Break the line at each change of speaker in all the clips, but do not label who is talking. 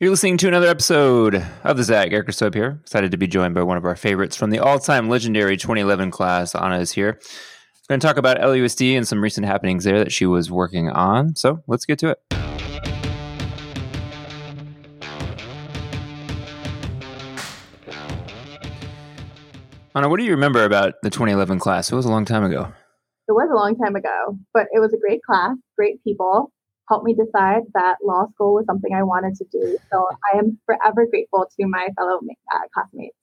You're listening to another episode of the Zag Eric Soap here. Excited to be joined by one of our favorites from the all-time legendary 2011 class. Ana is here. We're going to talk about LAUSD and some recent happenings there that she was working on. So let's get to it. Ana, what do you remember about the 2011 class? It was a long time ago.
It was a long time ago, but it was a great class, great people helped me decide that law school was something I wanted to do. So I am forever grateful to my fellow uh, classmates.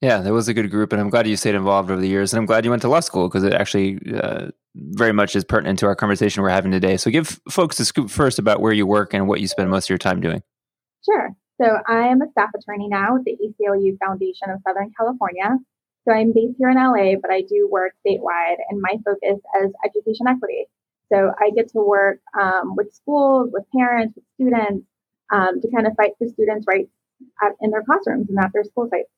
Yeah, that was a good group, and I'm glad you stayed involved over the years. And I'm glad you went to law school because it actually uh, very much is pertinent to our conversation we're having today. So give folks a scoop first about where you work and what you spend most of your time doing.
Sure. So I am a staff attorney now at the ACLU Foundation of Southern California. So I'm based here in LA, but I do work statewide, and my focus is education equity. So I get to work um, with schools, with parents, with students um, to kind of fight for students' rights at, in their classrooms and at their school sites.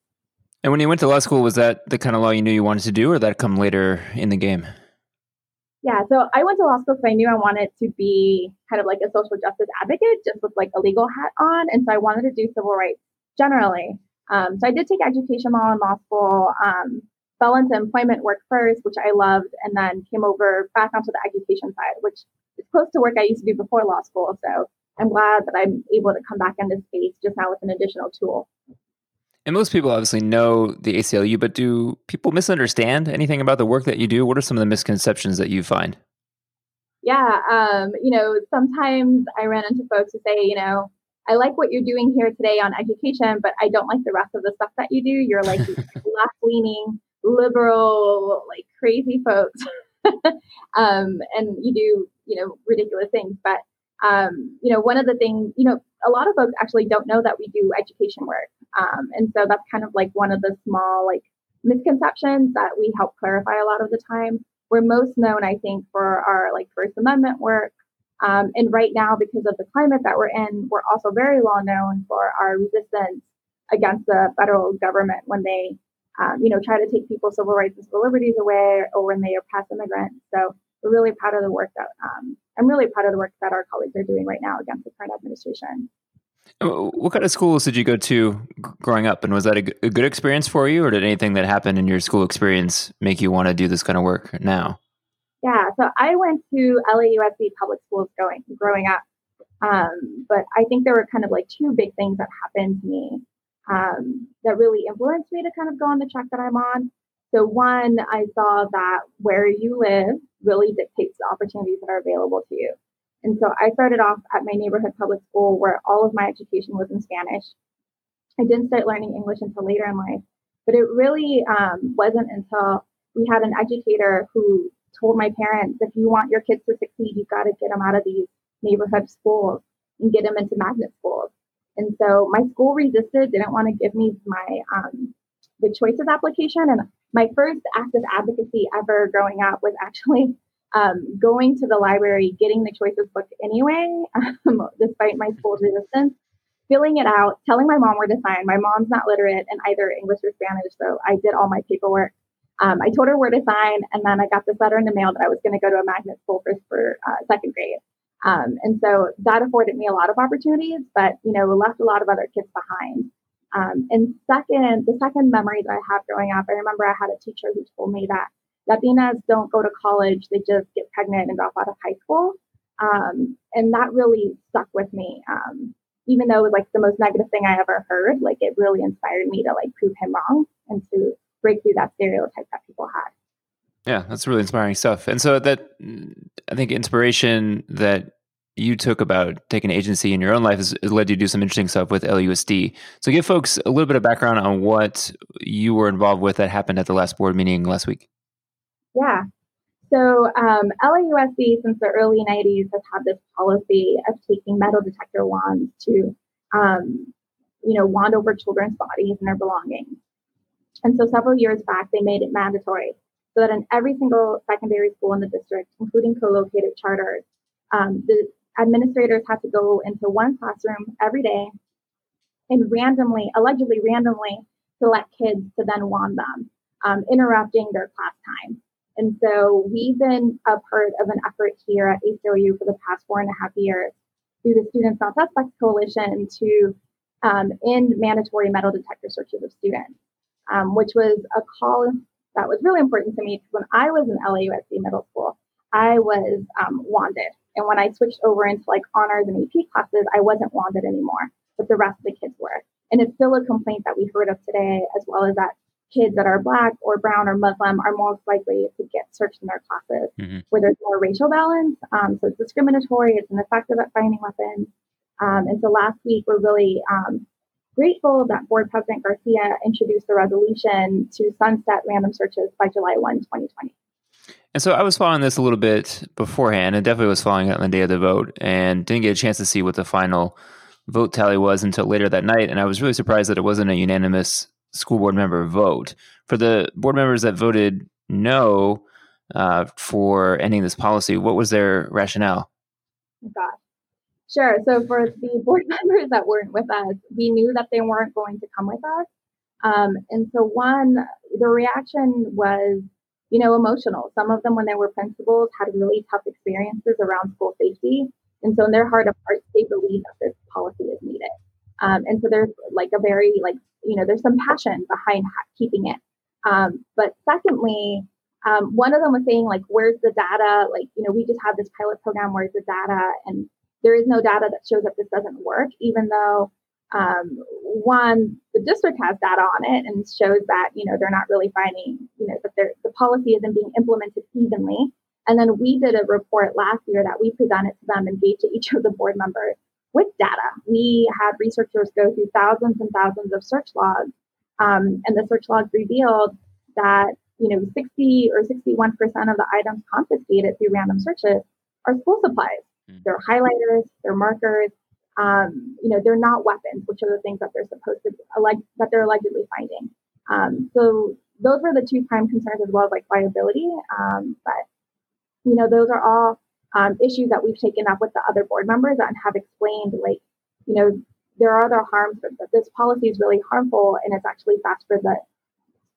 And when you went to law school, was that the kind of law you knew you wanted to do, or that come later in the game?
Yeah, so I went to law school because I knew I wanted to be kind of like a social justice advocate, just with like a legal hat on, and so I wanted to do civil rights generally. Um, so I did take education law in law school. Um, fell into employment work first, which I loved, and then came over back onto the education side, which is close to work I used to do before law school. So I'm glad that I'm able to come back into space just now with an additional tool.
And most people obviously know the ACLU, but do people misunderstand anything about the work that you do? What are some of the misconceptions that you find?
Yeah, um, you know, sometimes I run into folks who say, you know, I like what you're doing here today on education, but I don't like the rest of the stuff that you do. You're like left leaning liberal, like crazy folks. um, and you do, you know, ridiculous things. But, um, you know, one of the things, you know, a lot of folks actually don't know that we do education work. Um, and so that's kind of like one of the small, like, misconceptions that we help clarify a lot of the time. We're most known, I think, for our like First Amendment work. Um, and right now, because of the climate that we're in, we're also very well known for our resistance against the federal government when they um, you know, try to take people's civil rights and civil liberties away or when they oppress immigrants. So we're really proud of the work that um, I'm really proud of the work that our colleagues are doing right now against the current administration.
What kind of schools did you go to growing up, and was that a, good experience for you, or did anything that happened in your school experience make you want to do this kind of work now?
Yeah, so I went to LAUSD public schools going growing up, um, but I think there were kind of like two big things that happened to me um, that really influenced me to kind of go on the track that I'm on. So, one, I saw that where you live really dictates the opportunities that are available to you. And so I started off at my neighborhood public school where all of my education was in Spanish. I didn't start learning English until later in life, but it really um, wasn't until we had an educator who told my parents if you want your kids to succeed, you've got to get them out of these neighborhood schools and get them into magnet schools. And so my school resisted, didn't want to give me my um, the choices application. And my first act of advocacy ever growing up was actually um, going to the library, getting the choices book anyway, um, despite my school's resistance, filling it out, telling my mom where to sign. My mom's not literate in either English or Spanish, so I did all my paperwork. Um, I told her where to sign, and then I got this letter in the mail that I was going to go to a magnet school for, for uh, second grade. Um, and so that afforded me a lot of opportunities, but you know, left a lot of other kids behind. Um, and second, the second memory that I have growing up, I remember I had a teacher who told me that Latinas don't go to college; they just get pregnant and drop out of high school. Um, and that really stuck with me. Um, even though it was like the most negative thing I ever heard, like it really inspired me to like prove him wrong and to break through that stereotype that people had.
Yeah, that's really inspiring stuff. And so that I think inspiration that you took about taking agency in your own life has, led you to do some interesting stuff with LAUSD. So give folks a little bit of background on what you were involved with that happened at the last board meeting last week.
Yeah. So um, LAUSD since the early 90s has had this policy of taking metal detector wands to, um, you know, wand over children's bodies and their belongings. And so several years back, they made it mandatory so that in every single secondary school in the district, including co-located charters, um, the administrators had to go into one classroom every day and randomly, allegedly randomly, select kids to then wand them, um, interrupting their class time. And so we've been a part of an effort here at ACLU for the past four and a half years through the Students Not Suspects Coalition to um, end mandatory metal detector searches of students, um, which was a call that was really important to me because when I was in LAUSD middle school, I was um, wanded. And when I switched over into like honors and AP classes, I wasn't wanded anymore, but the rest of the kids were. And it's still a complaint that we heard of today, as well as that kids that are black or brown or Muslim are most likely to get searched in their classes mm-hmm. where there's more racial balance. Um, so it's discriminatory, it's ineffective at finding weapons. Um, and so last week, we're really um, grateful that Board President Garcia introduced the resolution to sunset random searches by July 1, 2020.
And so I was following this a little bit beforehand and definitely was following it on the day of the vote and didn't get a chance to see what the final vote tally was until later that night. And I was really surprised that it wasn't a unanimous school board member vote. For the board members that voted no uh, for ending this policy, what was their rationale?
Gosh. Sure. So for the board members that weren't with us, we knew that they weren't going to come with us. Um, and so one, the reaction was, you know, emotional. Some of them, when they were principals, had really tough experiences around school safety. And so in their heart of hearts, they believe that this policy is needed. Um, and so there's like a very like you know there's some passion behind keeping it. Um, but secondly, um, one of them was saying like, where's the data? Like you know we just have this pilot program. Where's the data? And there is no data that shows that this doesn't work, even though um, one the district has data on it and shows that you know they're not really finding you know that the policy isn't being implemented evenly. And then we did a report last year that we presented to them and gave to each of the board members with data. We had researchers go through thousands and thousands of search logs, um, and the search logs revealed that you know 60 or 61 percent of the items confiscated through random searches are school supplies. Mm. They're highlighters, they're markers. Um, you know, they're not weapons, which are the things that they're supposed to alleg- that they're allegedly finding. Um, so those were the two prime concerns, as well as like liability. Um, but you know, those are all um, issues that we've taken up with the other board members and have explained, like, you know, there are other harms, but this policy is really harmful and it's actually best for the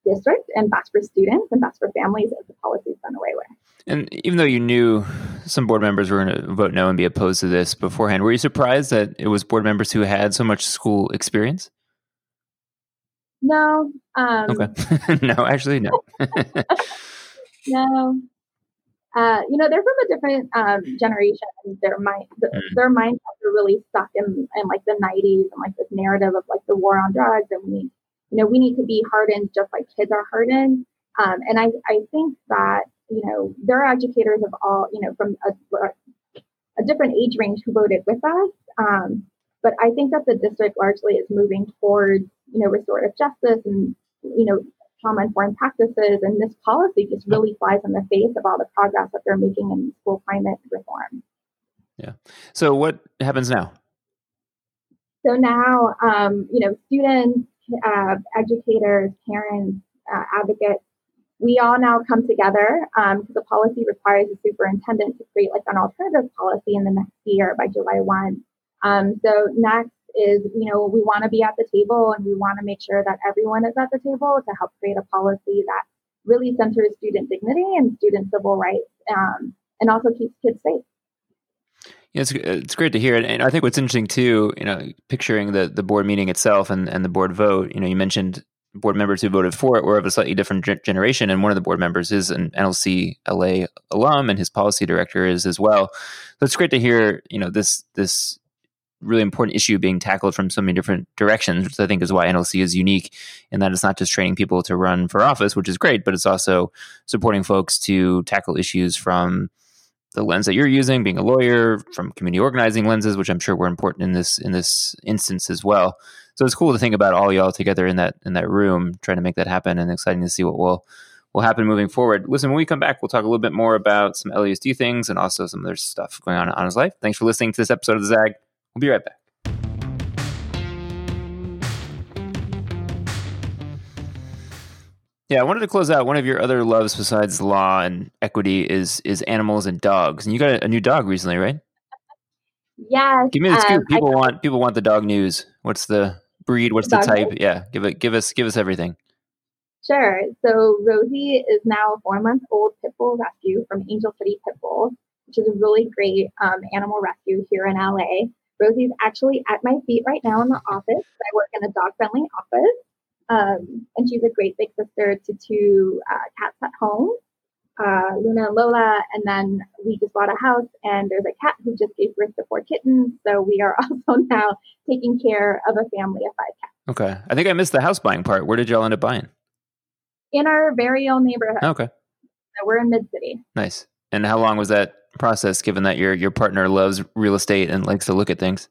district and best for students and best for families if the policy is done away with.
And even though you knew some board members were going to vote no and be opposed to this beforehand, were you surprised that it was board members who had so much school experience?
No.
Um, okay. no, actually, no.
no. Uh, you know, they're from a different um, generation. Their mind, mm. their mindsets are really stuck in, in like the '90s and like this narrative of like the war on drugs, and we need, you know, we need to be hardened just like kids are hardened. Um, and I, I think that you know, there are educators of all, you know, from a, a different age range who voted with us. Um, but I think that the district largely is moving towards, you know, restorative justice and, you know, trauma informed practices. And this policy just really flies in the face of all the progress that they're making in school climate reform.
Yeah. So what happens now?
So now, um, you know, students, uh, educators, parents, uh, advocates, we all now come together because um, the policy requires the superintendent to create like an alternative policy in the next year by July 1. Um, so next is, you know, we want to be at the table and we want to make sure that everyone is at the table to help create a policy that really centers student dignity and student civil rights um, and also keeps kids safe.
Yeah, it's, it's great to hear. And I think what's interesting too, you know, picturing the, the board meeting itself and, and the board vote, you know, you mentioned board members who voted for it were of a slightly different generation, and one of the board members is an NLC LA alum, and his policy director is as well. So it's great to hear, you know, this this really important issue being tackled from so many different directions, which I think is why NLC is unique in that it's not just training people to run for office, which is great, but it's also supporting folks to tackle issues from the lens that you're using, being a lawyer, from community organizing lenses, which I'm sure were important in this in this instance as well. So it's cool to think about all y'all together in that in that room, trying to make that happen, and exciting to see what will will happen moving forward. Listen, when we come back, we'll talk a little bit more about some LAUSD things and also some other stuff going on on his life. Thanks for listening to this episode of the Zag. We'll be right back. Yeah, I wanted to close out. One of your other loves besides law and equity is is animals and dogs. And you got a, a new dog recently, right?
Yeah.
Give me the scoop. Um, people want people want the dog news. What's the breed? What's the type? Yeah, give it. Give us. Give us everything.
Sure. So Rosie is now a four month old pit bull rescue from Angel City Pit Bull, which is a really great um, animal rescue here in LA. Rosie's actually at my feet right now in the office. I work in a dog friendly office. Um, and she's a great big sister to two uh, cats at home, uh, Luna and Lola. And then we just bought a house, and there's a cat who just gave birth to four kittens. So we are also now taking care of a family of five cats.
Okay. I think I missed the house buying part. Where did y'all end up buying?
In our very own neighborhood.
Okay.
So we're in Mid City.
Nice. And how long was that process, given that your your partner loves real estate and likes to look at things?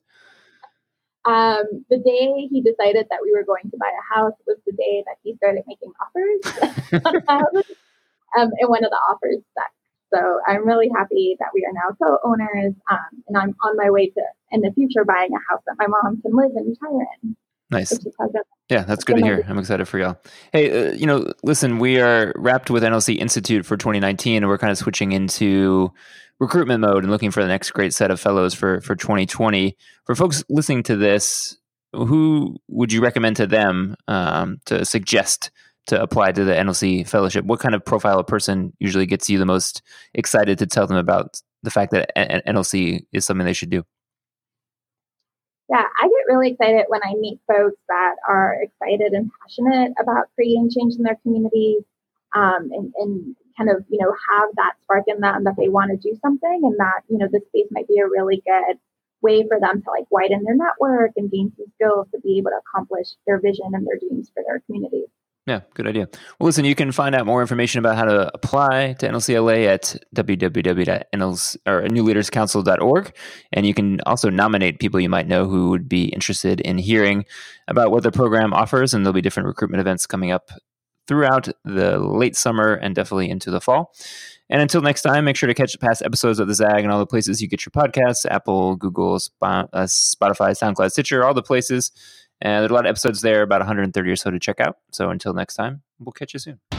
Um, the day he decided that we were going to buy a house was the day that he started making offers um, and one of the offers stuck. So I'm really happy that we are now co-owners, um, and I'm on my way to in the future buying a house that my mom can live and retire in.
Nice. Yeah, that's good to hear. I'm excited for y'all. Hey, uh, you know, listen, we are wrapped with NLC Institute for 2019, and we're kind of switching into recruitment mode and looking for the next great set of fellows for for 2020. For folks listening to this, who would you recommend to them um, to suggest to apply to the NLC fellowship? What kind of profile of person usually gets you the most excited to tell them about the fact that NLC is something they should do?
Yeah, I get really excited when I meet folks that are excited and passionate about creating change in their communities um, and, and kind of, you know, have that spark in them that they want to do something and that, you know, this space might be a really good way for them to like widen their network and gain some skills to be able to accomplish their vision and their dreams for their communities.
Yeah, good idea. Well, listen, you can find out more information about how to apply to NLCLA at www.newleaderscouncil.org. And you can also nominate people you might know who would be interested in hearing about what the program offers. And there'll be different recruitment events coming up throughout the late summer and definitely into the fall. And until next time, make sure to catch past episodes of the Zag and all the places you get your podcasts Apple, Google, uh, Spotify, SoundCloud, Stitcher, all the places. And there's a lot of episodes there, about 130 or so to check out. So until next time, we'll catch you soon.